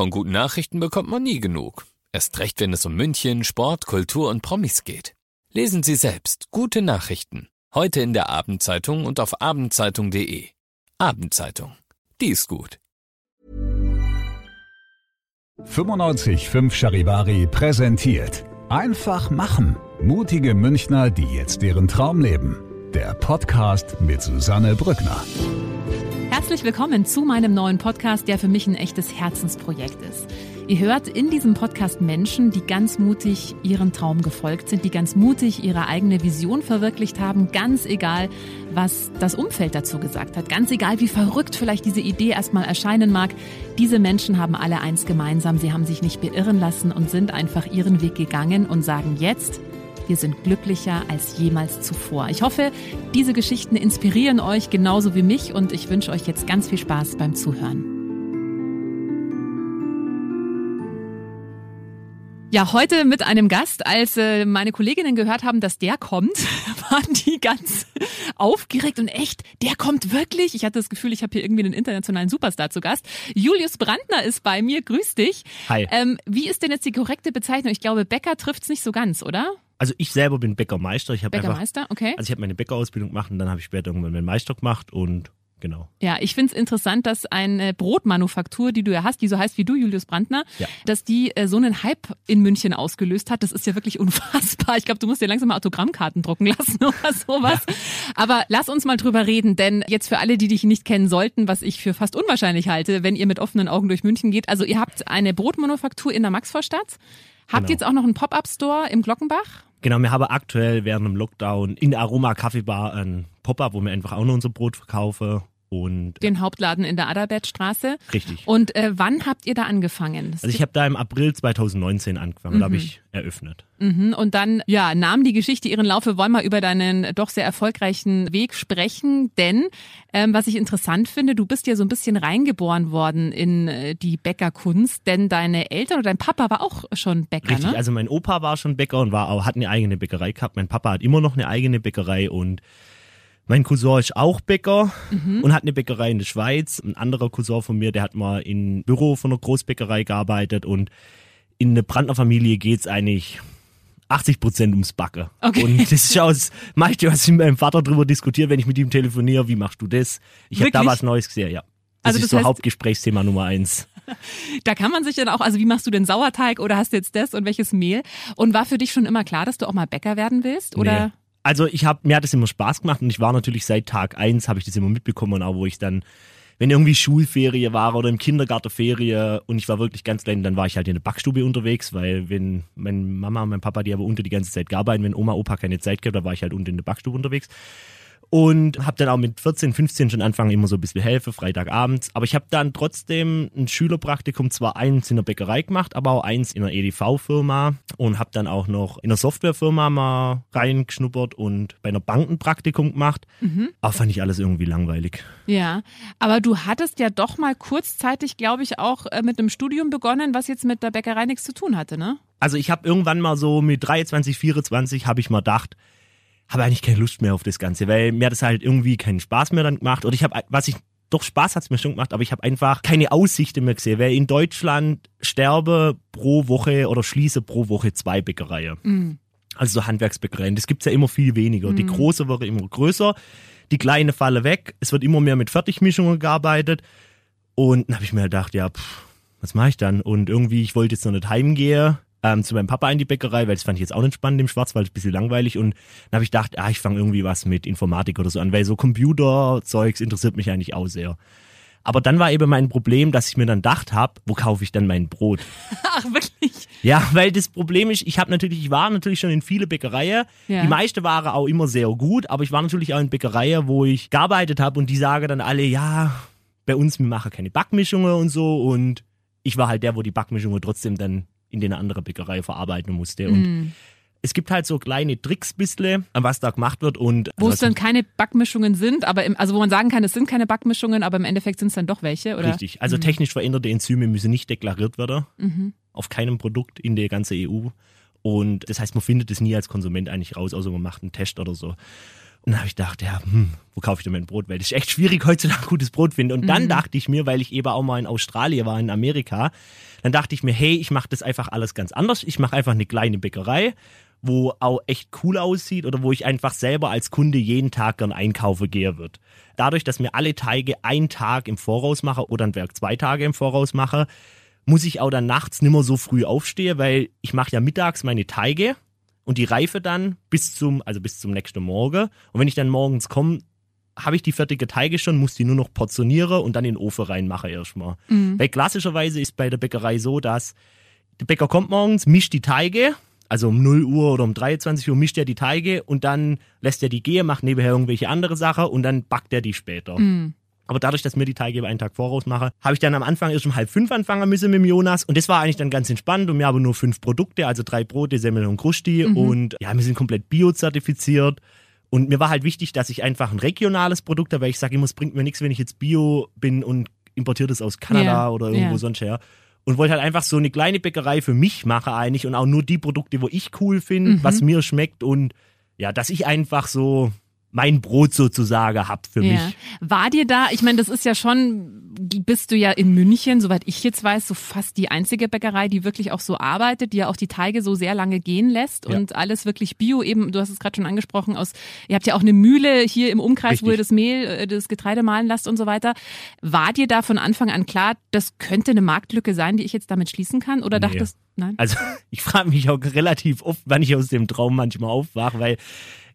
Von guten Nachrichten bekommt man nie genug. Erst recht, wenn es um München, Sport, Kultur und Promis geht. Lesen Sie selbst gute Nachrichten. Heute in der Abendzeitung und auf abendzeitung.de. Abendzeitung. Die ist gut. 95.5 Charivari präsentiert. Einfach machen. Mutige Münchner, die jetzt deren Traum leben. Der Podcast mit Susanne Brückner. Herzlich willkommen zu meinem neuen Podcast, der für mich ein echtes Herzensprojekt ist. Ihr hört in diesem Podcast Menschen, die ganz mutig ihren Traum gefolgt sind, die ganz mutig ihre eigene Vision verwirklicht haben, ganz egal, was das Umfeld dazu gesagt hat, ganz egal, wie verrückt vielleicht diese Idee erstmal erscheinen mag. Diese Menschen haben alle eins gemeinsam, sie haben sich nicht beirren lassen und sind einfach ihren Weg gegangen und sagen jetzt, wir sind glücklicher als jemals zuvor. Ich hoffe, diese Geschichten inspirieren euch genauso wie mich und ich wünsche euch jetzt ganz viel Spaß beim Zuhören. Ja, heute mit einem Gast. Als äh, meine Kolleginnen gehört haben, dass der kommt, waren die ganz aufgeregt und echt, der kommt wirklich. Ich hatte das Gefühl, ich habe hier irgendwie einen internationalen Superstar zu Gast. Julius Brandner ist bei mir. Grüß dich. Hi. Ähm, wie ist denn jetzt die korrekte Bezeichnung? Ich glaube, Bäcker trifft's nicht so ganz, oder? Also ich selber bin Bäckermeister. Ich habe einfach, Bäckermeister, okay. also ich habe meine Bäckerausbildung gemacht und dann habe ich später irgendwann meinen Meister gemacht und genau. Ja, ich find's interessant, dass eine Brotmanufaktur, die du ja hast, die so heißt wie du, Julius Brandner, Ja. dass die äh, so einen Hype in München ausgelöst hat. Das ist ja wirklich unfassbar. Ich glaube, du musst dir langsam mal Autogrammkarten drucken lassen oder sowas. Aber lass uns mal drüber reden, denn jetzt für alle, die dich nicht kennen sollten, was ich für fast unwahrscheinlich halte, wenn ihr mit offenen Augen durch München geht. Also ihr habt eine Brotmanufaktur in der Maxvorstadt. Habt Genau. jetzt auch noch einen Pop-Up-Store im Glockenbach? Genau, wir haben aktuell während dem Lockdown in der Aroma Kaffeebar ein Pop-up, wo wir einfach auch noch unser Brot verkaufen und Den Hauptladen in der Adalbertstraße. richtig. Und äh, wann habt ihr da angefangen? Das Also ich habe da im April 2019 angefangen, da habe ich eröffnet. Mhm, Und dann, ja, nahm die Geschichte ihren Lauf. Wir wollen mal über deinen doch sehr erfolgreichen Weg sprechen, denn ähm, was ich interessant finde, du bist ja so ein bisschen reingeboren worden in äh, die Bäckerkunst, denn deine Eltern oder dein Papa war auch schon Bäcker, Richtig, ne? also mein Opa war schon Bäcker und war auch, hat eine eigene Bäckerei gehabt. Mein Papa hat immer noch eine eigene Bäckerei und mein Cousin ist auch Bäcker Mhm. und hat eine Bäckerei in der Schweiz. Ein anderer Cousin von mir, der hat mal im Büro von einer Großbäckerei gearbeitet und in der Brandner Familie geht's eigentlich 80 Prozent ums Backen. Okay. Und das ist das meiste, was ich mit meinem Vater drüber diskutiere, wenn ich mit ihm telefoniere, wie machst du das? Ich habe da was Neues gesehen, ja. Das Also ist das so heißt- Hauptgesprächsthema Nummer eins. Da kann man sich dann auch, also wie machst du den Sauerteig oder hast du jetzt das und welches Mehl? Und war für dich schon immer klar, dass du auch mal Bäcker werden willst? Oder? Nee. Also ich habe mir hat das immer Spaß gemacht und ich war natürlich seit Tag eins habe ich das immer mitbekommen auch wo ich dann wenn irgendwie Schulferie war oder im Kindergarten Ferie und ich war wirklich ganz klein, dann war ich halt in der Backstube unterwegs, weil wenn meine Mama und mein Papa, die aber unter die ganze Zeit gearbeitet, wenn Oma, Opa keine Zeit gehabt, da war ich halt unten in der Backstube unterwegs. Und habe dann auch mit 14, 15 schon angefangen, immer so ein bisschen helfen, Freitagabends. Aber ich habe dann trotzdem ein Schülerpraktikum, zwar eins in der Bäckerei gemacht, aber auch eins in einer EDV-Firma und habe dann auch noch in einer Softwarefirma mal reingeschnuppert und bei einer Bank ein Praktikum gemacht. Aber fand ich alles irgendwie langweilig. Ja, aber du hattest ja doch mal kurzzeitig, glaube ich, auch äh, mit einem Studium begonnen, was jetzt mit der Bäckerei nichts zu tun hatte, ne? Also ich habe irgendwann mal so mit 23, 24 habe ich mal gedacht, habe eigentlich keine Lust mehr auf das Ganze, weil mir hat das halt irgendwie keinen Spaß mehr dann gemacht. Oder ich habe, was ich, doch Spaß hat's mir schon gemacht, aber ich habe einfach keine Aussichten mehr gesehen, weil in Deutschland sterbe pro Woche oder schließe pro Woche zwei Bäckereien. Also so Handwerksbäckereien. Das gibt's ja immer viel weniger. Die große wird immer größer, die kleine falle weg. Es wird immer mehr mit Fertigmischungen gearbeitet. Und dann habe ich mir halt gedacht, ja, pff, was mache ich dann? Und irgendwie, ich wollte jetzt noch nicht heimgehen ähm, zu meinem Papa in die Bäckerei, weil das fand ich jetzt auch nicht spannend im Schwarzwald, ein bisschen langweilig. Und dann habe ich gedacht, ah, ich fange irgendwie was mit Informatik oder so an, weil so Computerzeugs interessiert mich eigentlich auch sehr. Aber dann war eben mein Problem, dass ich mir dann gedacht habe, wo kaufe ich dann mein Brot? Ach, wirklich? Ja, weil das Problem ist, ich habe natürlich, ich war natürlich schon in viele Bäckereien. Ja. Die meiste waren auch immer sehr gut, aber ich war natürlich auch in Bäckereien, wo ich gearbeitet habe und die sagen dann alle, ja, bei uns wir machen keine Backmischungen und so und ich war halt der, wo die Backmischungen trotzdem dann in den anderen Bäckerei verarbeiten musste und Mhm. es gibt halt so kleine Tricks bissle, was da gemacht wird und Wo es also, dann keine Backmischungen sind, aber im, also wo man sagen kann, es sind keine Backmischungen, aber im Endeffekt sind es dann doch welche, oder? Richtig. Also technisch veränderte Enzyme müssen nicht deklariert werden. Auf keinem Produkt in der ganzen EU. Und das heißt, man findet es nie als Konsument eigentlich raus, außer man macht einen Test oder so. Und dann habe ich gedacht, ja, hm, wo kaufe ich denn mein Brot? Weil es ist echt schwierig, heutzutage gutes Brot finden. Und dann dachte ich mir, weil ich eben auch mal in Australien war, in Amerika, dann dachte ich mir, hey, ich mache das einfach alles ganz anders. Ich mache einfach eine kleine Bäckerei, wo auch echt cool aussieht oder wo ich einfach selber als Kunde jeden Tag gern einkaufen gehe wird. Dadurch, dass mir alle Teige einen Tag im Voraus mache oder ein Werk zwei Tage im Voraus mache, muss ich auch dann nachts nimmer so früh aufstehen, weil ich mache ja mittags meine Teige und die reife dann bis zum, also bis zum nächsten Morgen. Und wenn ich dann morgens komme, habe ich die fertige Teige schon, muss die nur noch portionieren und dann in den Ofen reinmachen erstmal. Mhm. Weil klassischerweise ist bei der Bäckerei so, dass der Bäcker kommt morgens, mischt die Teige, also um 0 Uhr oder um 23 Uhr mischt er die Teige und dann lässt er die gehen, macht nebenher irgendwelche andere Sachen und dann backt er die später. Mhm. Aber dadurch, dass mir die Teige einen Tag voraus mache, habe ich dann am Anfang erst um halb fünf anfangen müssen mit dem Jonas. Und das war eigentlich dann ganz entspannt. Und wir haben nur fünf Produkte, also drei Brote, Semmel und Krusti. Und ja, wir sind komplett biozertifiziert. Und mir war halt wichtig, dass ich einfach ein regionales Produkt habe, weil ich sage immer, es bringt mir nichts, wenn ich jetzt Bio bin und importiere das aus Kanada Ja, oder irgendwo ja. sonst her. Und wollte halt einfach so eine kleine Bäckerei für mich machen eigentlich und auch nur die Produkte, wo ich cool finde, Mhm. was mir schmeckt und ja, dass ich einfach so mein Brot sozusagen hab für Ja. mich. War dir da, ich meine, das ist ja schon, bist du ja in München, soweit ich jetzt weiß, so fast die einzige Bäckerei, die wirklich auch so arbeitet, die ja auch die Teige so sehr lange gehen lässt Ja. und alles wirklich bio, eben, du hast es gerade schon angesprochen, aus, ihr habt ja auch eine Mühle hier im Umkreis, wo ihr Richtig. das Mehl, äh, das Getreide mahlen lasst und so weiter. War dir da von Anfang an klar, das könnte eine Marktlücke sein, die ich jetzt damit schließen kann? Oder Nee. dachtest, nein? Also ich frage mich auch relativ oft, wann ich aus dem Traum manchmal aufwache, weil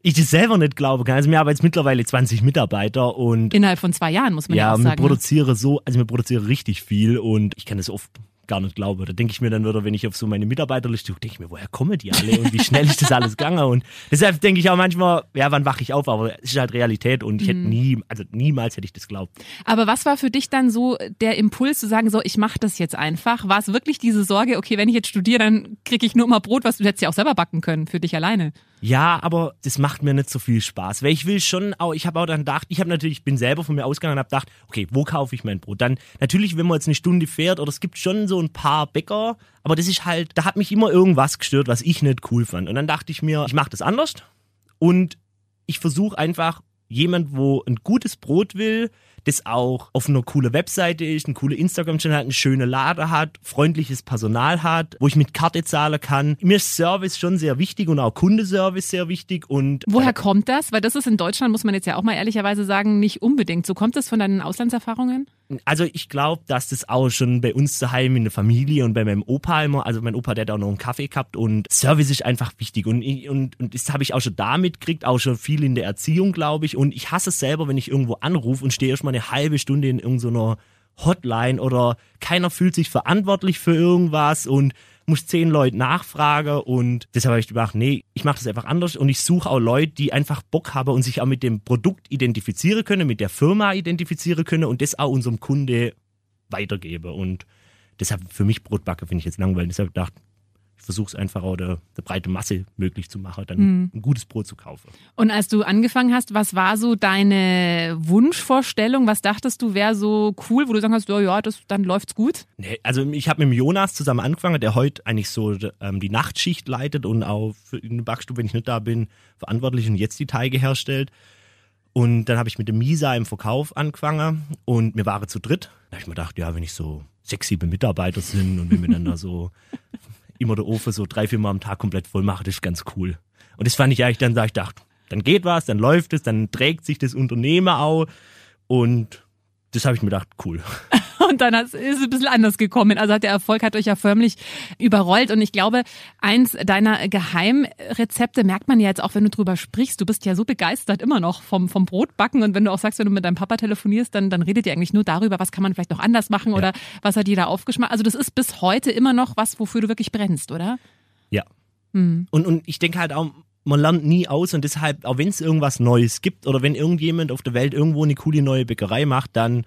ich das selber nicht glauben kann. Also wir haben jetzt mittlerweile 20 Mitarbeiter und Innerhalb von zwei Jahren, muss man ja, ja, auch wir sagen. ne? produzieren so, also wir produzieren richtig viel und ich kann das oft gar nicht glauben. Da denke ich mir dann wieder, wenn ich auf so meine Mitarbeiterliste gucke, denke ich mir, woher kommen die alle und wie schnell ist das alles gegangen? Und deshalb denke ich auch manchmal, ja, wann wache ich auf? Aber es ist halt Realität und ich hätte Mhm. nie, also niemals hätte ich das glaubt. Aber was war für dich dann so der Impuls zu sagen, so ich mache das jetzt einfach? War es wirklich diese Sorge, okay, wenn ich jetzt studiere, dann kriege ich nur mal Brot, was du hättest ja auch selber backen können für dich alleine? Ja, aber das macht mir nicht so viel Spaß, weil ich will schon auch, ich habe auch dann gedacht, ich habe natürlich, ich bin selber von mir ausgegangen und habe gedacht, okay, wo kaufe ich mein Brot? Dann natürlich, wenn man jetzt eine Stunde fährt oder es gibt schon so ein paar Bäcker, aber das ist halt, da hat mich immer irgendwas gestört, was ich nicht cool fand. Und dann dachte ich mir, ich mache das anders und ich versuche einfach jemand, wo ein gutes Brot will, das auch auf einer coole Webseite ist, eine coole Instagram-Channel hat, eine schöne Lade hat, freundliches Personal hat, wo ich mit Karte zahlen kann. Mir ist Service schon sehr wichtig und auch Kundeservice sehr wichtig und Woher kommt das? Weil das ist in Deutschland, muss man jetzt ja auch mal ehrlicherweise sagen, nicht unbedingt. So kommt das von deinen Auslandserfahrungen? Also ich glaube, dass das auch schon bei uns daheim in der Familie und bei meinem Opa immer, also mein Opa, der hat auch noch einen Kaffee gehabt und Service ist einfach wichtig. Und, und, und das habe ich auch schon da mitgekriegt, auch schon viel in der Erziehung, glaube ich. Und ich hasse es selber, wenn ich irgendwo anrufe und stehe erstmal eine halbe Stunde in irgendeiner Hotline oder keiner fühlt sich verantwortlich für irgendwas und muss zehn Leute nachfragen und deshalb habe ich gedacht, nee, ich mache das einfach anders und ich suche auch Leute, die einfach Bock haben und sich auch mit dem Produkt identifizieren können, mit der Firma identifizieren können und das auch unserem Kunde weitergebe. Und deshalb für mich Brotbacke finde ich jetzt langweilig, deshalb gedacht, ich versuche es einfach auch der, der breite Masse möglich zu machen, dann ein gutes Brot zu kaufen. Und als du angefangen hast, was war so deine Wunschvorstellung? Was dachtest du wäre so cool, wo du sagen hast, ja, ja, das, dann läuft's gut? Nee, also ich habe mit dem Jonas zusammen angefangen, der heute eigentlich so ähm, die Nachtschicht leitet und auch für in der Backstube, wenn ich nicht da bin, verantwortlich und jetzt die Teige herstellt. Und dann habe ich mit dem Misa im Verkauf angefangen und wir waren zu dritt. Da habe ich mir gedacht, ja, wenn ich so sieben Mitarbeiter sind und wenn wir dann da so immer der Ofen so drei, vier Mal am Tag komplett voll mache, das ist ganz cool. Und das fand ich eigentlich dann, da ich dachte, dann geht was, dann läuft es, dann trägt sich das Unternehmen auch und das habe ich mir gedacht, cool. Und dann ist es ein bisschen anders gekommen. Also hat der Erfolg hat euch ja förmlich überrollt. Und ich glaube, eins deiner Geheimrezepte merkt man ja jetzt auch, wenn du drüber sprichst. Du bist ja so begeistert immer noch vom, vom Brotbacken. Und wenn du auch sagst, wenn du mit deinem Papa telefonierst, dann, dann redet ihr eigentlich nur darüber, was kann man vielleicht noch anders machen oder was hat jeder aufgeschmackt. Also das ist bis heute immer noch was, wofür du wirklich brennst, oder? Ja. Und, und ich denke halt auch, man lernt nie aus und deshalb, auch wenn es irgendwas Neues gibt oder wenn irgendjemand auf der Welt irgendwo eine coole neue Bäckerei macht, dann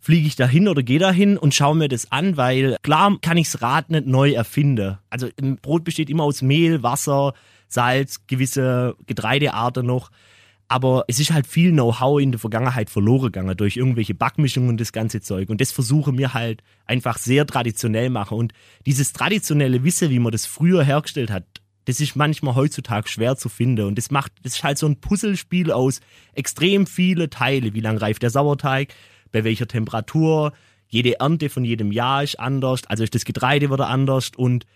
fliege ich dahin oder gehe dahin und schaue mir das an, weil klar kann ichs Rad nicht neu erfinden. Also ein Brot besteht immer aus Mehl, Wasser, Salz, gewisse Getreidearten noch. Aber es ist halt viel Know-how in der Vergangenheit verloren gegangen durch irgendwelche Backmischungen und das ganze Zeug. Und das versuche mir halt einfach sehr traditionell machen. Und dieses traditionelle Wissen, wie man das früher hergestellt hat, das ist manchmal heutzutage schwer zu finden. Und das macht, das ist halt so ein Puzzlespiel aus extrem viele Teile. Wie lang reift der Sauerteig? Bei welcher Temperatur? Jede Ernte von jedem Jahr ist anders. Also ist das Getreide wieder anders. Und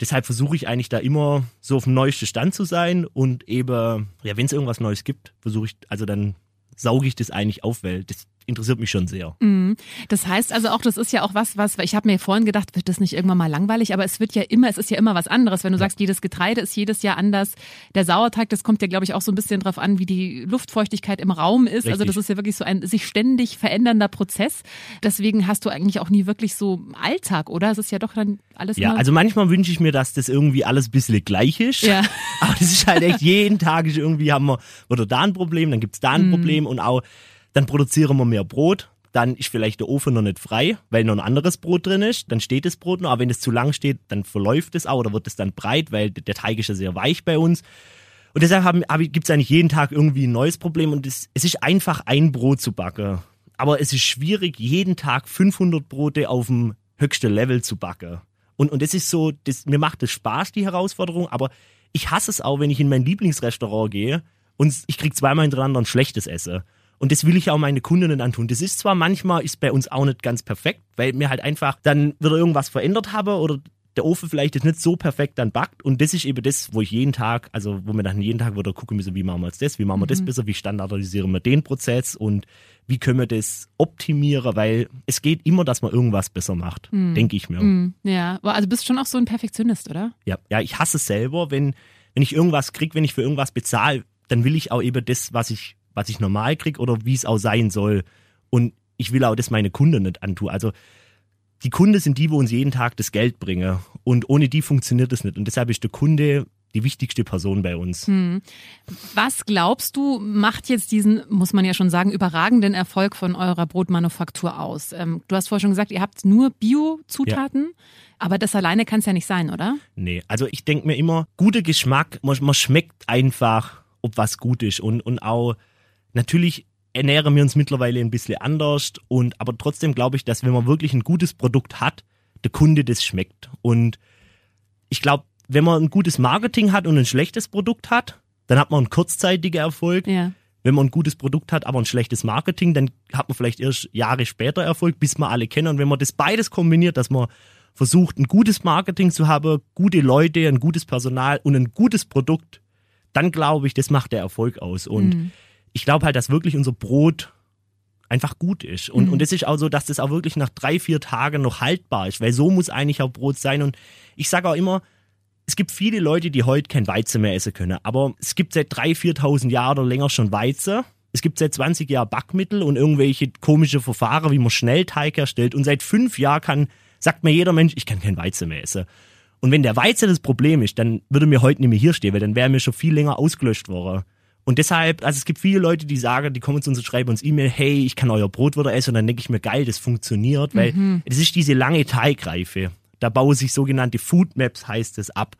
deshalb versuche ich eigentlich da immer so auf dem neuesten Stand zu sein. Und eben, ja, wenn es irgendwas Neues gibt, versuche ich, also dann sauge ich das eigentlich auf, weil das interessiert mich schon sehr. Mhm. Das heißt also auch, das ist ja auch was, was, ich habe mir vorhin gedacht, wird das nicht irgendwann mal langweilig, aber es wird ja immer, es ist ja immer was anderes. Wenn du ja. sagst, jedes Getreide ist jedes Jahr anders. Der Sauerteig, das kommt ja, glaube ich, auch so ein bisschen drauf an, wie die Luftfeuchtigkeit im Raum ist. Also Richtig. Also das ist ja wirklich so ein sich ständig verändernder Prozess. Deswegen hast du eigentlich auch nie wirklich so Alltag, oder? Es ist ja doch dann alles. Ja, also manchmal wünsche ich mir, dass das irgendwie alles ein bisschen gleich ist. Ja. Aber das ist halt echt jeden Tag ist irgendwie haben wir, oder da ein Problem, dann gibt's da ein mhm. Problem und auch dann produzieren wir mehr Brot. Dann ist vielleicht der Ofen noch nicht frei, weil noch ein anderes Brot drin ist. Dann steht das Brot noch. Aber wenn es zu lang steht, dann verläuft es auch oder wird es dann breit, weil der Teig ist ja sehr weich bei uns. Und deshalb gibt es eigentlich jeden Tag irgendwie ein neues Problem. Und es, es ist einfach ein Brot zu backen. Aber es ist schwierig, jeden Tag 500 Brote auf dem höchsten Level zu backen. Und, und das ist so, das, mir macht es Spaß, die Herausforderung, aber ich hasse es auch, wenn ich in mein Lieblingsrestaurant gehe und ich krieg zweimal hintereinander ein schlechtes Essen. Und das will ich auch meine Kundinnen antun. Das ist zwar manchmal, ist bei uns auch nicht ganz perfekt, weil mir halt einfach dann wieder irgendwas verändert habe oder der Ofen vielleicht ist nicht so perfekt dann backt. Und das ist eben das, wo ich jeden Tag, also wo wir dann jeden Tag wieder gucken müssen, wie machen wir jetzt das, wie machen wir mhm. das besser, wie standardisieren wir den Prozess und wie können wir das optimieren, weil es geht immer, dass man irgendwas besser macht, mhm. denke ich mir. Mhm. Ja, also bist schon auch so ein Perfektionist, oder? Ja, ja, ich hasse es selber, wenn, wenn ich irgendwas kriege, wenn ich für irgendwas bezahle, dann will ich auch eben das, was ich was ich normal krieg oder wie es auch sein soll. Und ich will auch das meine Kunden nicht antun. Also die Kunden sind die, wo uns jeden Tag das Geld bringen. Und ohne die funktioniert das nicht. Und deshalb ist der Kunde die wichtigste Person bei uns. Hm. Was glaubst du, macht jetzt diesen, muss man ja schon sagen, überragenden Erfolg von eurer Brotmanufaktur aus? Ähm, du hast vorher schon gesagt, ihr habt nur Bio-Zutaten. Ja. Aber das alleine kann es ja nicht sein, oder? Nee, also ich denke mir immer, guter Geschmack, man, man schmeckt einfach, ob was gut ist. Und, und auch Natürlich ernähren wir uns mittlerweile ein bisschen anders und aber trotzdem glaube ich, dass wenn man wirklich ein gutes Produkt hat, der Kunde das schmeckt. Und ich glaube, wenn man ein gutes Marketing hat und ein schlechtes Produkt hat, dann hat man einen kurzzeitigen Erfolg. Ja. Wenn man ein gutes Produkt hat, aber ein schlechtes Marketing, dann hat man vielleicht erst Jahre später Erfolg, bis man alle kennen. Und wenn man das beides kombiniert, dass man versucht, ein gutes Marketing zu haben, gute Leute, ein gutes Personal und ein gutes Produkt, dann glaube ich, das macht der Erfolg aus. Und mhm ich glaube halt, dass wirklich unser Brot einfach gut ist. Und, mhm. und es ist auch so, dass das auch wirklich nach drei, vier Tagen noch haltbar ist, weil so muss eigentlich auch Brot sein. Und ich sage auch immer, es gibt viele Leute, die heute kein Weizen mehr essen können, aber es gibt seit drei, 4.000 Jahren oder länger schon Weizen. Es gibt seit 20 Jahren Backmittel und irgendwelche komische Verfahren, wie man schnell Teig herstellt. Und seit fünf Jahren kann, sagt mir jeder Mensch, ich kann kein Weizen mehr essen. Und wenn der Weizen das Problem ist, dann würde mir heute nicht mehr hier stehen, weil dann wäre mir schon viel länger ausgelöscht worden. Und deshalb, also es gibt viele Leute, die sagen, die kommen zu uns und schreiben uns E-Mail, hey, ich kann euer Brot wieder essen. Und dann denke ich mir, geil, das funktioniert, weil mhm. es ist diese lange Teigreife. Da bauen sich sogenannte Food Maps, heißt es, ab.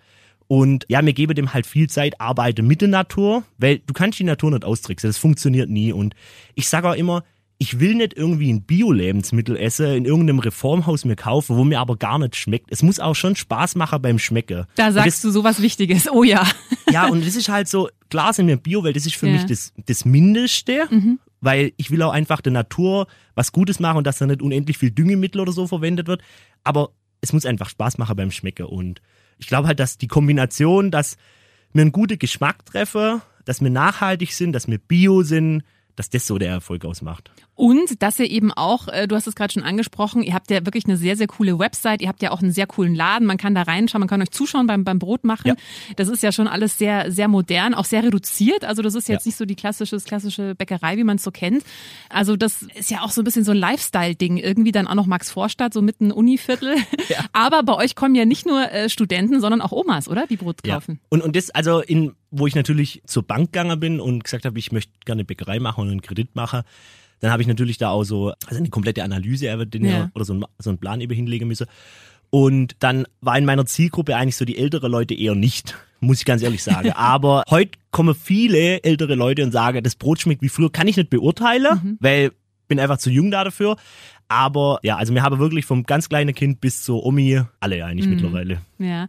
Und ja, mir gebe dem halt viel Zeit, arbeite mit der Natur, weil du kannst die Natur nicht austricksen, das funktioniert nie. Und ich sage auch immer, ich will nicht irgendwie ein Bio-Lebensmittel essen, in irgendeinem Reformhaus mir kaufen, wo mir aber gar nicht schmeckt. Es muss auch schon Spaß machen beim Schmecken. Da sagst das, du sowas Wichtiges, oh ja. Ja, und das ist halt so, klar sind wir Bio, weil das ist für ja. mich das, das Mindeste, mhm. weil ich will auch einfach der Natur was Gutes machen und dass da nicht unendlich viel Düngemittel oder so verwendet wird. Aber es muss einfach Spaß machen beim Schmecken. Und ich glaube halt, dass die Kombination, dass wir einen guten Geschmack treffen, dass wir nachhaltig sind, dass wir Bio sind, dass das so der Erfolg ausmacht. Und dass ihr eben auch, äh, du hast es gerade schon angesprochen, ihr habt ja wirklich eine sehr, sehr coole Website, ihr habt ja auch einen sehr coolen Laden, man kann da reinschauen, man kann euch zuschauen beim, beim Brot machen. Ja. Das ist ja schon alles sehr, sehr modern, auch sehr reduziert. Also das ist jetzt ja. nicht so die klassische, klassische Bäckerei, wie man es so kennt. Also das ist ja auch so ein bisschen so ein Lifestyle-Ding. Irgendwie dann auch noch Max Vorstadt, so mitten Univiertel. Ja. Aber bei euch kommen ja nicht nur äh, Studenten, sondern auch Omas, oder? Die Brot kaufen. Und, und das, also in, wo ich natürlich zur Bank gegangen bin und gesagt habe, ich möchte gerne Bäckerei machen und einen Kredit machen, dann habe ich natürlich da auch so also eine komplette Analyse den ja. oder so, ein, so einen Plan eben hinlegen müssen. Und dann war in meiner Zielgruppe eigentlich so die ältere Leute eher nicht, muss ich ganz ehrlich sagen. Aber heute kommen viele ältere Leute und sagen, das Brot schmeckt wie früher, kann ich nicht beurteilen, mhm. weil bin einfach zu jung da dafür. Aber ja, also wir haben wirklich vom ganz kleinen Kind bis zur Omi alle eigentlich mhm. mittlerweile. Ja.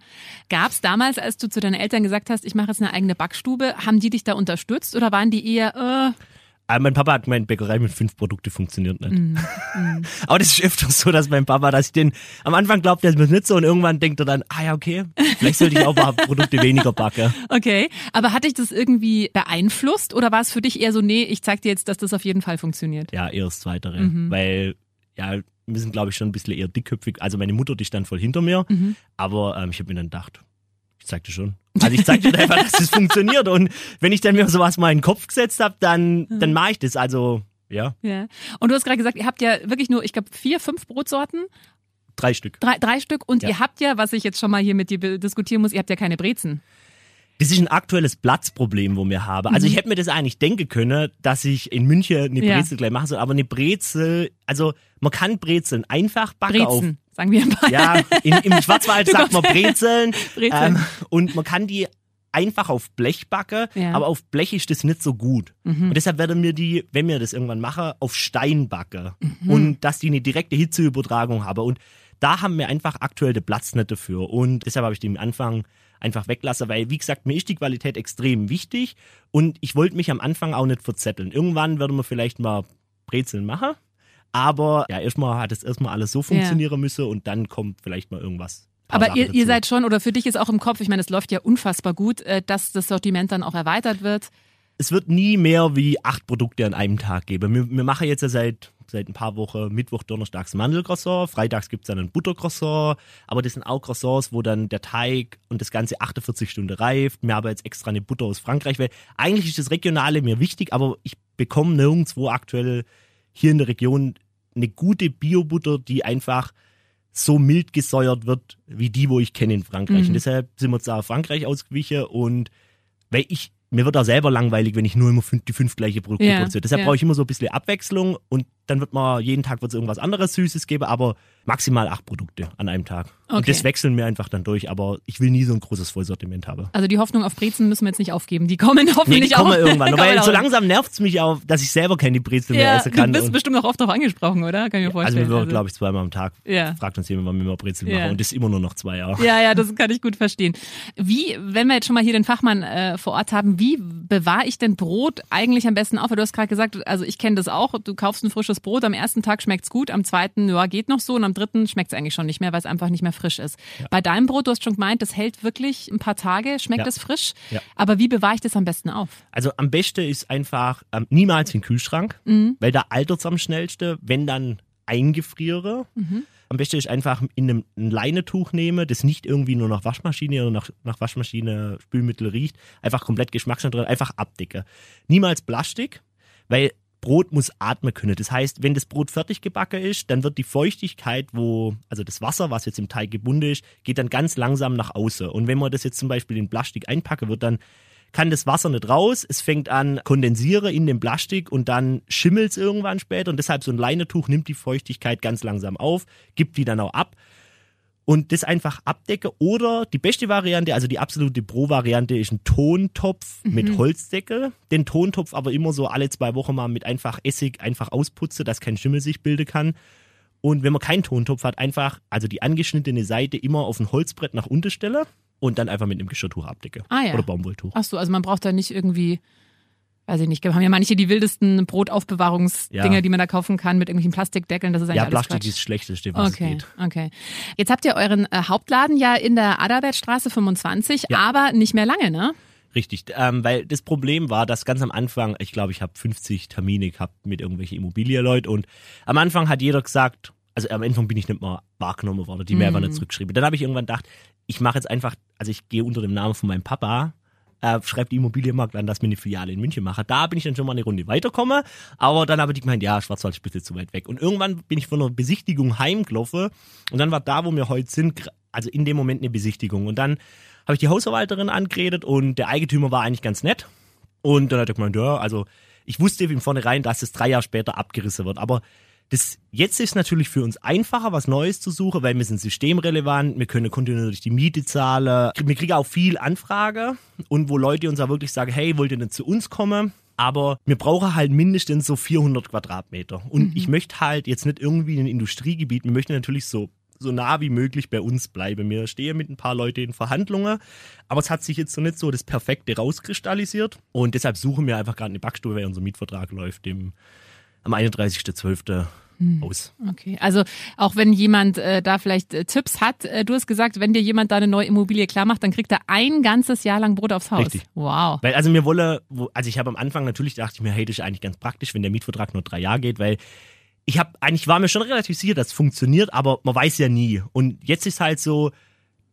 Gab es damals, als du zu deinen Eltern gesagt hast, ich mache jetzt eine eigene Backstube, haben die dich da unterstützt oder waren die eher, äh, aber mein Papa hat gemeint, Bäckerei mit fünf Produkte funktioniert nicht. Mm, mm. Aber das ist öfters so, dass mein Papa, dass ich den am Anfang glaubt, er ist mir nicht so und irgendwann denkt er dann, ah ja, okay, vielleicht sollte ich auch ein paar Produkte weniger backen. Okay, aber hat dich das irgendwie beeinflusst oder war es für dich eher so, nee, ich zeig dir jetzt, dass das auf jeden Fall funktioniert? Ja, eher das Zweitere, mhm. weil ja, wir sind glaube ich schon ein bisschen eher dickköpfig. Also meine Mutter, die stand voll hinter mir, mhm. aber ähm, ich habe mir dann gedacht, ich zeig dir schon. Also ich zeig dir einfach, dass es funktioniert. Und wenn ich dann mir sowas mal in den Kopf gesetzt habe, dann, dann mache ich das. Also, ja. Ja. Und du hast gerade gesagt, ihr habt ja wirklich nur, ich glaube, vier, fünf Brotsorten. Drei Stück. Drei, drei Stück. Und ja. ihr habt ja, was ich jetzt schon mal hier mit dir diskutieren muss, ihr habt ja keine Brezen. Das ist ein aktuelles Platzproblem, wo wir haben. Also mhm. ich hätte mir das eigentlich denken können, dass ich in München eine Brezel ja. gleich machen soll, aber eine Brezel, also man kann Brezeln einfach backen Brezen, auf. Sagen wir mal. Ja, in, im Schwarzwald sagt man Brezeln. Brezeln. Ähm, und man kann die einfach auf Blech backen, ja. aber auf Blech ist das nicht so gut. Mhm. Und deshalb werden wir die, wenn wir das irgendwann machen, auf Stein backen. Mhm. Und dass die eine direkte Hitzeübertragung haben. Und da haben wir einfach aktuell den Platz nicht dafür. Und deshalb habe ich die am Anfang einfach weglasse, weil wie gesagt, mir ist die Qualität extrem wichtig und ich wollte mich am Anfang auch nicht verzetteln. Irgendwann werden wir vielleicht mal Brezeln machen, aber ja, erstmal hat es erstmal alles so funktionieren ja. müssen und dann kommt vielleicht mal irgendwas. Aber ihr, ihr seid schon, oder für dich ist auch im Kopf, ich meine, es läuft ja unfassbar gut, äh, dass das Sortiment dann auch erweitert wird. Es wird nie mehr wie acht Produkte an einem Tag geben. Wir, wir machen jetzt ja seit seit ein paar Wochen Mittwoch, Donnerstags Mandelcroissant, freitags gibt es dann ein Buttercroissant, aber das sind auch Croissants, wo dann der Teig und das Ganze 48 Stunden reift. Wir haben jetzt extra eine Butter aus Frankreich, weil eigentlich ist das Regionale mir wichtig, aber ich bekomme nirgendwo aktuell hier in der Region eine gute Biobutter, die einfach so mild gesäuert wird, wie die, wo ich kenne in Frankreich. Mhm. Und deshalb sind wir jetzt auch Frankreich ausgewichen und weil ich mir wird auch selber langweilig, wenn ich nur immer fünf, die fünf gleiche Produkte ja, produziere. Deshalb ja. brauche ich immer so ein bisschen Abwechslung und dann wird man jeden Tag wird es irgendwas anderes Süßes geben, aber maximal acht Produkte an einem Tag. Okay. Und das wechseln wir einfach dann durch, aber ich will nie so ein großes Vollsortiment haben. Also die Hoffnung auf Brezen müssen wir jetzt nicht aufgeben. Die kommen hoffentlich nee, die kommen auch. irgendwann. weil so langsam nervt es mich auch, dass ich selber keine Brezel ja, mehr essen kann. Du bist bestimmt auch oft darauf angesprochen, oder? Kann ich mir vorstellen. Also wir also. glaube ich, zweimal am Tag ja. fragt uns jemand, wann wir mal Brezel machen. Und das ist immer nur noch zwei Jahre. Ja, ja, das kann ich gut verstehen. Wie, wenn wir jetzt schon mal hier den Fachmann äh, vor Ort haben, wie bewahre ich denn Brot eigentlich am besten auf? Weil du hast gerade gesagt, also ich kenne das auch. Du kaufst ein frisches Brot, am ersten Tag schmeckt's gut, am zweiten, ja, geht noch so und am dritten schmeckt's eigentlich schon nicht mehr, weil es einfach nicht mehr frisch ist. Ja. Bei deinem Brot, du hast schon gemeint, das hält wirklich ein paar Tage, schmeckt es frisch. Ja. Aber wie bewahre ich das am besten auf? Also am besten ist einfach ähm, niemals in den Kühlschrank, mhm. weil da altert es am schnellsten, wenn dann eingefriere. Mhm. Am besten ist einfach in einem ein Leinetuch nehmen, das nicht irgendwie nur nach Waschmaschine oder nach, nach Waschmaschine Spülmittel riecht, einfach komplett geschmacksneutral, einfach abdecke. Niemals Plastik, weil Brot muss atmen können. Das heißt, wenn das Brot fertig gebacken ist, dann wird die Feuchtigkeit, wo, also das Wasser, was jetzt im Teig gebunden ist, geht dann ganz langsam nach außen. Und wenn man das jetzt zum Beispiel in Plastik einpacken wird, dann kann das Wasser nicht raus. Es fängt an kondensiere in dem Plastik und dann schimmelt es irgendwann später. Und deshalb so ein Leinetuch nimmt die Feuchtigkeit ganz langsam auf, gibt die dann auch ab und das einfach abdecke. Oder die beste Variante, also die absolute Pro-Variante, ist ein Tontopf mhm. mit Holzdeckel. Den Tontopf aber immer so alle zwei Wochen mal mit einfach Essig einfach ausputze, dass kein Schimmel sich bilden kann. Und wenn man keinen Tontopf hat, einfach, also die angeschnittene Seite immer auf ein Holzbrett nach unten stelle und dann einfach mit einem Geschirrtuch abdecke. Ah, ja. Oder Baumwolltuch. Ach so, also man braucht da nicht irgendwie weiß ich nicht, haben ja manche die wildesten Brotaufbewahrungsdinger, ja. die man da kaufen kann mit irgendwelchen Plastikdeckeln. Das ist eigentlich ja, Plastik Quatsch. ist schlechteste, was okay, geht. Okay, Jetzt habt ihr euren äh, Hauptladen ja in der Adalbertstraße 25, ja. aber nicht mehr lange, ne? Richtig, ähm, weil das Problem war, dass ganz am Anfang, ich glaube, ich habe 50 Termine gehabt mit irgendwelchen Immobilienleuten und am Anfang hat jeder gesagt, also am Anfang bin ich nicht mal wahrgenommen worden, die mhm. einfach nicht zurückgeschrieben. Dann habe ich irgendwann gedacht, ich mache jetzt einfach, also ich gehe unter dem Namen von meinem Papa äh, schreibt die Immobilienmarkt an, dass wir eine Filiale in München machen. Da bin ich dann schon mal eine Runde weitergekommen, aber dann habe ich gemeint, ja, Schwarzwald ist bitte zu weit weg. Und irgendwann bin ich von einer Besichtigung heimgelaufen und dann war da, wo wir heute sind, also in dem Moment eine Besichtigung. Und dann habe ich die Hausverwalterin angeredet und der Eigentümer war eigentlich ganz nett. Und dann hat er gemeint, ja, also ich wusste von vornherein, dass es drei Jahre später abgerissen wird. Aber das, jetzt ist natürlich für uns einfacher, was Neues zu suchen, weil wir sind systemrelevant, wir können kontinuierlich die Miete zahlen. Wir kriegen auch viel Anfrage und wo Leute uns auch wirklich sagen, hey, wollt ihr denn zu uns kommen? aber wir brauchen halt mindestens so 400 Quadratmeter. Und ich möchte halt jetzt nicht irgendwie in ein Industriegebiet, wir möchten natürlich so so nah wie möglich bei uns bleiben. Wir stehen mit ein paar Leuten in Verhandlungen, aber es hat sich jetzt so nicht so das Perfekte rauskristallisiert und deshalb suchen wir einfach gerade eine Backstube, weil unser Mietvertrag läuft im, am 31.12. aus. Okay, also auch wenn jemand äh, da vielleicht äh, Tipps hat, äh, du hast gesagt, wenn dir jemand da eine neue Immobilie klar macht, dann kriegt er ein ganzes Jahr lang Brot aufs Haus. Richtig. Wow. Weil also mir wolle, wo- also ich habe am Anfang natürlich dachte ich mir, hey, das ist eigentlich ganz praktisch, wenn der Mietvertrag nur drei Jahre geht, weil ich habe eigentlich war mir schon relativ sicher, dass es funktioniert, aber man weiß ja nie. Und jetzt ist halt so,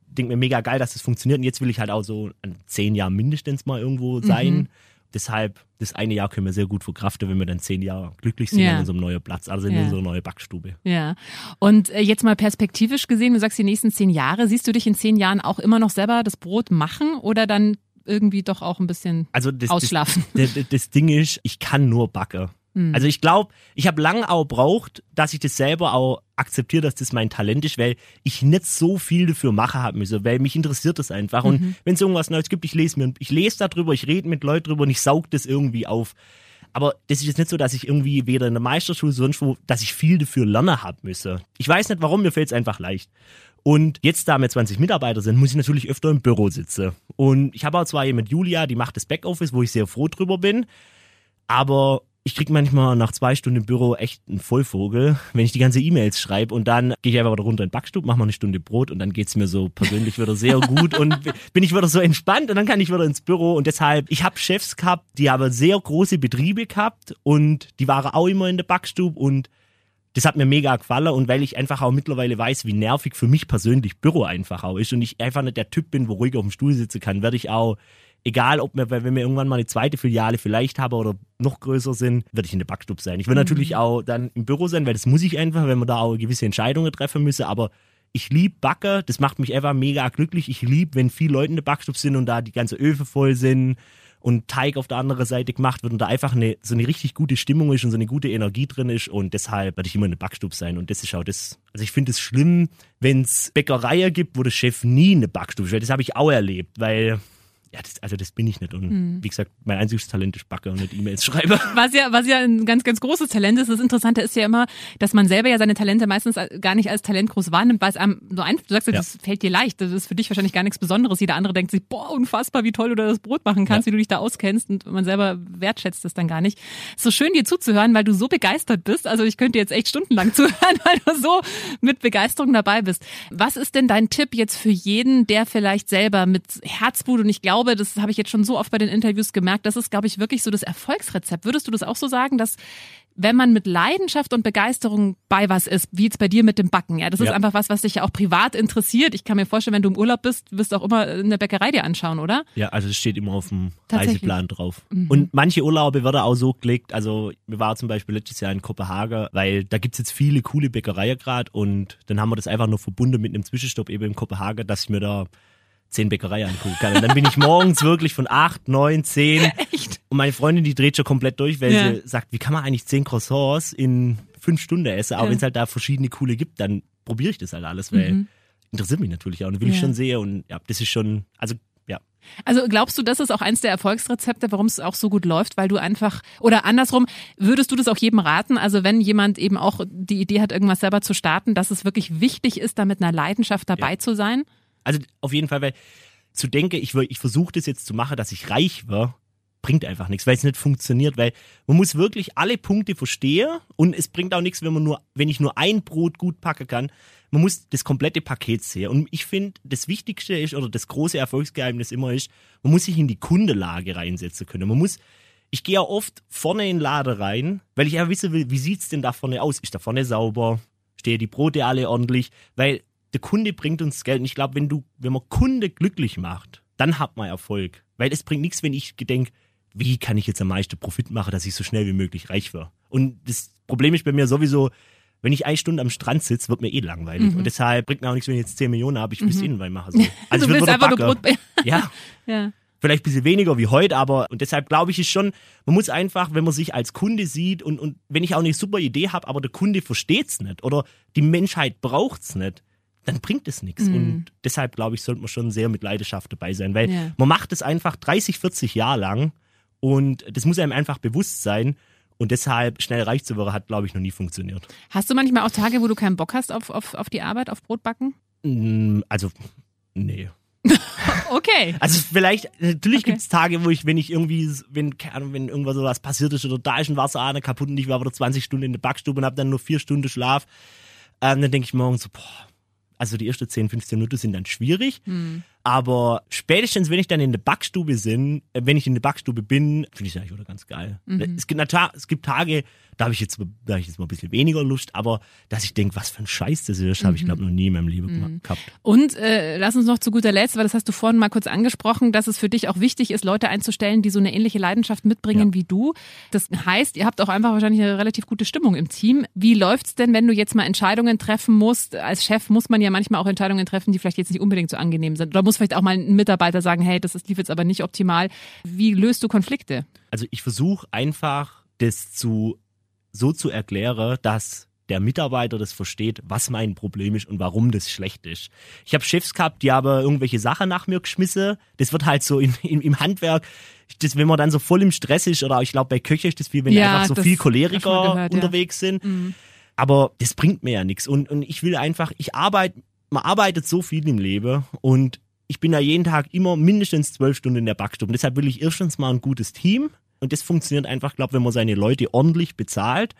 denk mir mega geil, dass es funktioniert. Und jetzt will ich halt auch so an zehn Jahren mindestens mal irgendwo sein. Deshalb das eine Jahr können wir sehr gut verkraften, wenn wir dann zehn Jahre glücklich sind Ja. an unserem neuen Platz, also in Ja. unserer neuen Backstube. Ja. Und äh, jetzt mal perspektivisch gesehen, du sagst die nächsten zehn Jahre, siehst du dich in zehn Jahren auch immer noch selber das Brot machen oder dann irgendwie doch auch ein bisschen Also das, ausschlafen? Das, das, das Ding ist, ich kann nur backen. Hm. Also ich glaube, ich habe lange auch braucht, dass ich das selber auch akzeptiere, dass das mein Talent ist, weil ich nicht so viel dafür machen habe müssen, weil mich interessiert das einfach. Mhm. Und wenn es irgendwas Neues gibt, ich lese mir, ich lese darüber, ich rede mit Leuten drüber und ich saug das irgendwie auf. Aber das ist jetzt nicht so, dass ich irgendwie weder in der Meisterschule sonst wo, dass ich viel dafür lernen habe müssen. Ich weiß nicht warum, mir fällt es einfach leicht. Und jetzt, da wir 20 Mitarbeiter sind, muss ich natürlich öfter im Büro sitzen. Und ich habe auch zwar jemand Julia, die macht das Backoffice, wo ich sehr froh drüber bin. Aber ich krieg manchmal nach zwei Stunden im Büro echt einen Vollvogel, wenn ich die ganze E-Mails schreibe und dann gehe ich einfach wieder runter in den Backstub, mache mal eine Stunde Brot und dann geht's mir so persönlich wieder sehr gut und bin ich wieder so entspannt und dann kann ich wieder ins Büro und deshalb, ich habe Chefs gehabt, die haben sehr große Betriebe gehabt und die waren auch immer in der Backstub und das hat mir mega gefallen und weil ich einfach auch mittlerweile weiß, wie nervig für mich persönlich Büro einfach auch ist und ich einfach nicht der Typ bin, wo ruhig auf dem Stuhl sitzen kann, werde ich auch, egal ob wir, wenn wir irgendwann mal eine zweite Filiale vielleicht haben oder noch größer sind, werde ich in der Backstub sein. Ich will natürlich auch dann im Büro sein, weil das muss ich einfach, wenn wir da auch gewisse Entscheidungen treffen müssen, aber ich lieb Backe, das macht mich einfach mega glücklich. Ich lieb, wenn viele Leute in der Backstub sind und da die ganze Öfe voll sind und Teig auf der anderen Seite gemacht wird und da einfach eine, so eine richtig gute Stimmung ist und so eine gute Energie drin ist und deshalb werde ich immer in der Backstub sein und das ist auch das, also ich finde es schlimm, wenn es Bäckereien gibt, wo der Chef nie in der Backstube ist, weil das habe ich auch erlebt, weil ja, das, also das bin ich nicht und wie gesagt, mein einziges Talent ist Backe und nicht E-Mails schreiben. Was ja, was ja ein ganz, ganz großes Talent ist. Das Interessante ist ja immer, dass man selber ja seine Talente meistens gar nicht als Talent groß wahrnimmt, weil es einem so einfach, du sagst ja, das fällt dir leicht. Das ist für dich wahrscheinlich gar nichts Besonderes. Jeder andere denkt sich, boah, unfassbar, wie toll du da das Brot machen kannst, Ja. wie du dich da auskennst und man selber wertschätzt es dann gar nicht. So schön dir zuzuhören, weil du so begeistert bist. Also ich könnte jetzt echt stundenlang zuhören, weil du so mit Begeisterung dabei bist. Was ist denn dein Tipp jetzt für jeden, der vielleicht selber mit Herzblut und ich glaube, das habe ich jetzt schon so oft bei den Interviews gemerkt, das ist, glaube ich, wirklich so das Erfolgsrezept. Würdest du das auch so sagen, dass wenn man mit Leidenschaft und Begeisterung bei was ist, wie jetzt bei dir mit dem Backen, ja, das ist Ja. einfach was, was dich ja auch privat interessiert. Ich kann mir vorstellen, wenn du im Urlaub bist, wirst du auch immer eine Bäckerei dir anschauen, oder? Ja, also das steht immer auf dem. Reiseplan drauf. Und manche Urlaube werden auch so gelegt, also wir waren zum Beispiel letztes Jahr in Kopenhagen, weil da gibt's jetzt viele coole Bäckereien gerade und dann haben wir das einfach nur verbunden mit einem Zwischenstopp eben in Kopenhagen, dass ich mir da zehn Bäckereien angucken kann. Und dann bin ich morgens wirklich von acht, neun, zehn Echt? und meine Freundin, die dreht schon komplett durch, weil Ja. sie sagt, wie kann man eigentlich zehn Croissants in fünf Stunden essen? Aber Ja. wenn es halt da verschiedene coole gibt, dann probiere ich das halt alles, weil interessiert mich natürlich auch und will ich Mhm. Ja. schon sehen und ja, das ist schon, also ja. Also glaubst du, das ist auch eins der Erfolgsrezepte, warum es auch so gut läuft, weil du einfach, oder andersrum, würdest du das auch jedem raten? Also wenn jemand eben auch die Idee hat, irgendwas selber zu starten, dass es wirklich wichtig ist, da mit einer Leidenschaft dabei Ja. zu sein? Also auf jeden Fall, weil zu denken, ich, ich versuche das jetzt zu machen, dass ich reich war, bringt einfach nichts, weil es nicht funktioniert, weil man muss wirklich alle Punkte verstehen und es bringt auch nichts, wenn man nur, wenn ich nur ein Brot gut packen kann. Man muss das komplette Paket sehen. Und ich finde, das Wichtigste ist, oder das große Erfolgsgeheimnis immer ist, man muss sich in die Kundelage reinsetzen können. Man muss, ich gehe ja oft vorne in den Laden rein, weil ich ja wissen will, wie sieht's denn da vorne aus? Ist da vorne sauber? Stehen die Brote alle ordentlich? Weil der Kunde bringt uns Geld. Und ich glaube, wenn du, wenn man Kunde glücklich macht, dann hat man Erfolg. Weil es bringt nichts, wenn ich gedenk, wie kann ich jetzt am meisten Profit machen, dass ich so schnell wie möglich reich werde. Und das Problem ist bei mir sowieso, wenn ich eine Stunde am Strand sitze, wird mir eh langweilig. Und deshalb bringt mir auch nichts, wenn ich jetzt 10 Millionen habe, ich will es Innenwein machen. So. Also du ich willst einfach nur. Brot. Ja, ja. vielleicht ein bisschen weniger wie heute, aber und deshalb glaube ich ist schon, man muss einfach, wenn man sich als Kunde sieht und, und wenn ich auch eine super Idee habe, aber der Kunde versteht's nicht oder die Menschheit braucht's nicht, dann bringt es nichts. Und deshalb glaube ich, sollte man schon sehr mit Leidenschaft dabei sein, weil Ja. man macht es einfach 30, 40 Jahre lang Und das muss einem einfach bewusst sein. Und deshalb schnell reich zu werden, hat, glaube ich, noch nie funktioniert. Hast du manchmal auch Tage, wo du keinen Bock hast auf, auf, auf die Arbeit, auf Brotbacken? Mm, Also, nee. Okay. Also vielleicht, natürlich Okay. gibt's Tage, wo ich, wenn ich irgendwie, wenn, keine Ahnung, wenn irgendwas sowas passiert ist oder da ist ein Wasser kaputt und ich war wieder 20 Stunden in der Backstube und habe dann nur vier Stunden Schlaf, ähm, dann denke ich morgens so, boah, also die ersten 10, 15 Minuten sind dann schwierig. Hm. Aber spätestens, wenn ich dann in der Backstube bin, äh, wenn ich in der Backstube bin, finde ich es eigentlich wieder ganz geil. Mhm. Es, gibt, es gibt Tage, da habe ich jetzt, da habe ich jetzt mal ein bisschen weniger Lust, aber dass ich denke, was für ein Scheiß das ist, habe ich Mhm. glaube noch nie in meinem Leben gemacht- gehabt. Und äh, lass uns noch zu guter Letzt, weil das hast du vorhin mal kurz angesprochen, dass es für dich auch wichtig ist, Leute einzustellen, die so eine ähnliche Leidenschaft mitbringen Ja. wie du. Das heißt, ihr habt auch einfach wahrscheinlich eine relativ gute Stimmung im Team. Wie läuft's denn, wenn du jetzt mal Entscheidungen treffen musst? Als Chef muss man ja manchmal auch Entscheidungen treffen, die vielleicht jetzt nicht unbedingt so angenehm sind. Oder muss vielleicht auch mal ein Mitarbeiter sagen, hey, das ist, lief jetzt aber nicht optimal. Wie löst du Konflikte? Also ich versuche einfach, das zu so zu erklären, dass der Mitarbeiter das versteht, was mein Problem ist und warum das schlecht ist. Ich habe Chefs gehabt, die haben irgendwelche Sachen nach mir geschmissen. Das wird halt so in, in, im Handwerk, das, wenn man dann so voll im Stress ist, oder ich glaube bei Köche ist das viel, wenn Ja, einfach so viel Choleriker gehört, ja. unterwegs sind. Aber das bringt mir ja nichts. Und, und ich will einfach, ich arbeite, man arbeitet so viel im Leben und ich bin ja jeden Tag immer mindestens zwölf Stunden in der Backstube. Deshalb will ich erstens mal ein gutes Team. Und das funktioniert einfach, glaube wenn man seine Leute ordentlich bezahlt.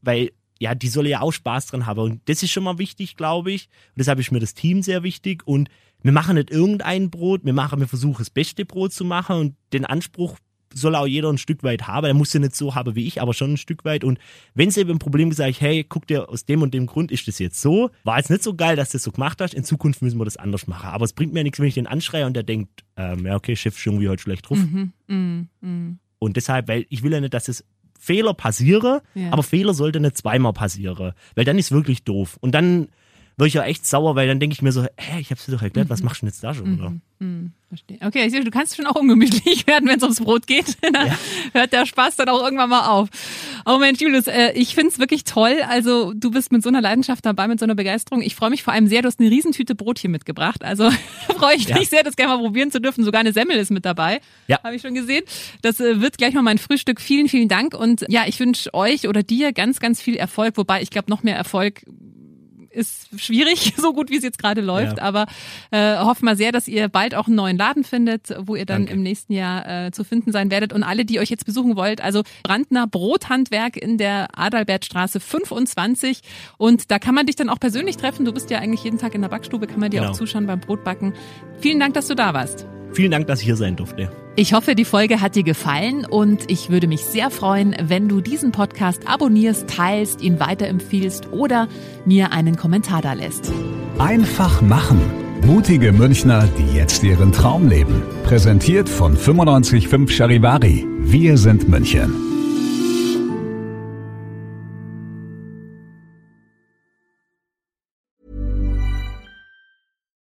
Weil, ja, die sollen ja auch Spaß dran haben. Und das ist schon mal wichtig, glaube ich. Und deshalb ist mir das Team sehr wichtig. Und wir machen nicht irgendein Brot, wir machen, wir versuchen das beste Brot zu machen und den Anspruch soll auch jeder ein Stück weit haben. Er muss ja nicht so haben wie ich, aber schon ein Stück weit. Und wenn es eben ein Problem sage ich, hey, guck dir, aus dem und dem Grund ist das jetzt so. War jetzt nicht so geil, dass du das so gemacht hast. In Zukunft müssen wir das anders machen. Aber es bringt mir nichts, wenn ich den anschreie und der denkt, ähm, ja, okay, Chef ist irgendwie heute schlecht drauf. Mhm. Und deshalb, weil ich will ja nicht, dass es Fehler passieren, Ja. aber Fehler sollte nicht zweimal passieren. Weil dann ist wirklich doof. Und dann wird ich ja echt sauer, weil dann denke ich mir so, hä, ich hab's dir doch erklärt, was machst du denn jetzt da schon? Oder? Verstehe. Okay, ich sehe, du kannst schon auch ungemütlich werden, wenn es ums Brot geht. Dann hört der Spaß dann auch irgendwann mal auf. Oh Mensch, Julius, äh, ich find's wirklich toll. Also du bist mit so einer Leidenschaft dabei, mit so einer Begeisterung. Ich freue mich vor allem sehr, du hast eine Riesentüte Brot hier mitgebracht. Also freue ich Ja. mich sehr, das gerne mal probieren zu dürfen. Sogar eine Semmel ist mit dabei. Ja. Habe ich schon gesehen. Das äh, wird gleich mal mein Frühstück. Vielen, vielen Dank. Und ja, ich wünsche euch oder dir ganz, ganz viel Erfolg. Wobei ich glaube, noch mehr Erfolg ist schwierig, so gut wie es jetzt gerade läuft, Ja. aber äh, hoffen wir sehr, dass ihr bald auch einen neuen Laden findet, wo ihr dann Danke. im nächsten Jahr äh, zu finden sein werdet. Und alle, die euch jetzt besuchen wollt, also Brandner Brothandwerk in der Adalbertstraße 25. Und da kann man dich dann auch persönlich treffen. Du bist ja eigentlich jeden Tag in der Backstube, kann man dir Genau. auch zuschauen beim Brotbacken. Vielen Dank, dass du da warst. Vielen Dank, dass ich hier sein durfte. Ich hoffe, die Folge hat dir gefallen und ich würde mich sehr freuen, wenn du diesen Podcast abonnierst, teilst, ihn weiterempfiehlst oder mir einen Kommentar da lässt. Einfach machen. Mutige Münchner, die jetzt ihren Traum leben. Präsentiert von 955 Charivari. Wir sind München.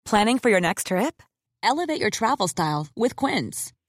Planning for your next trip? Elevate your travel style with Quince.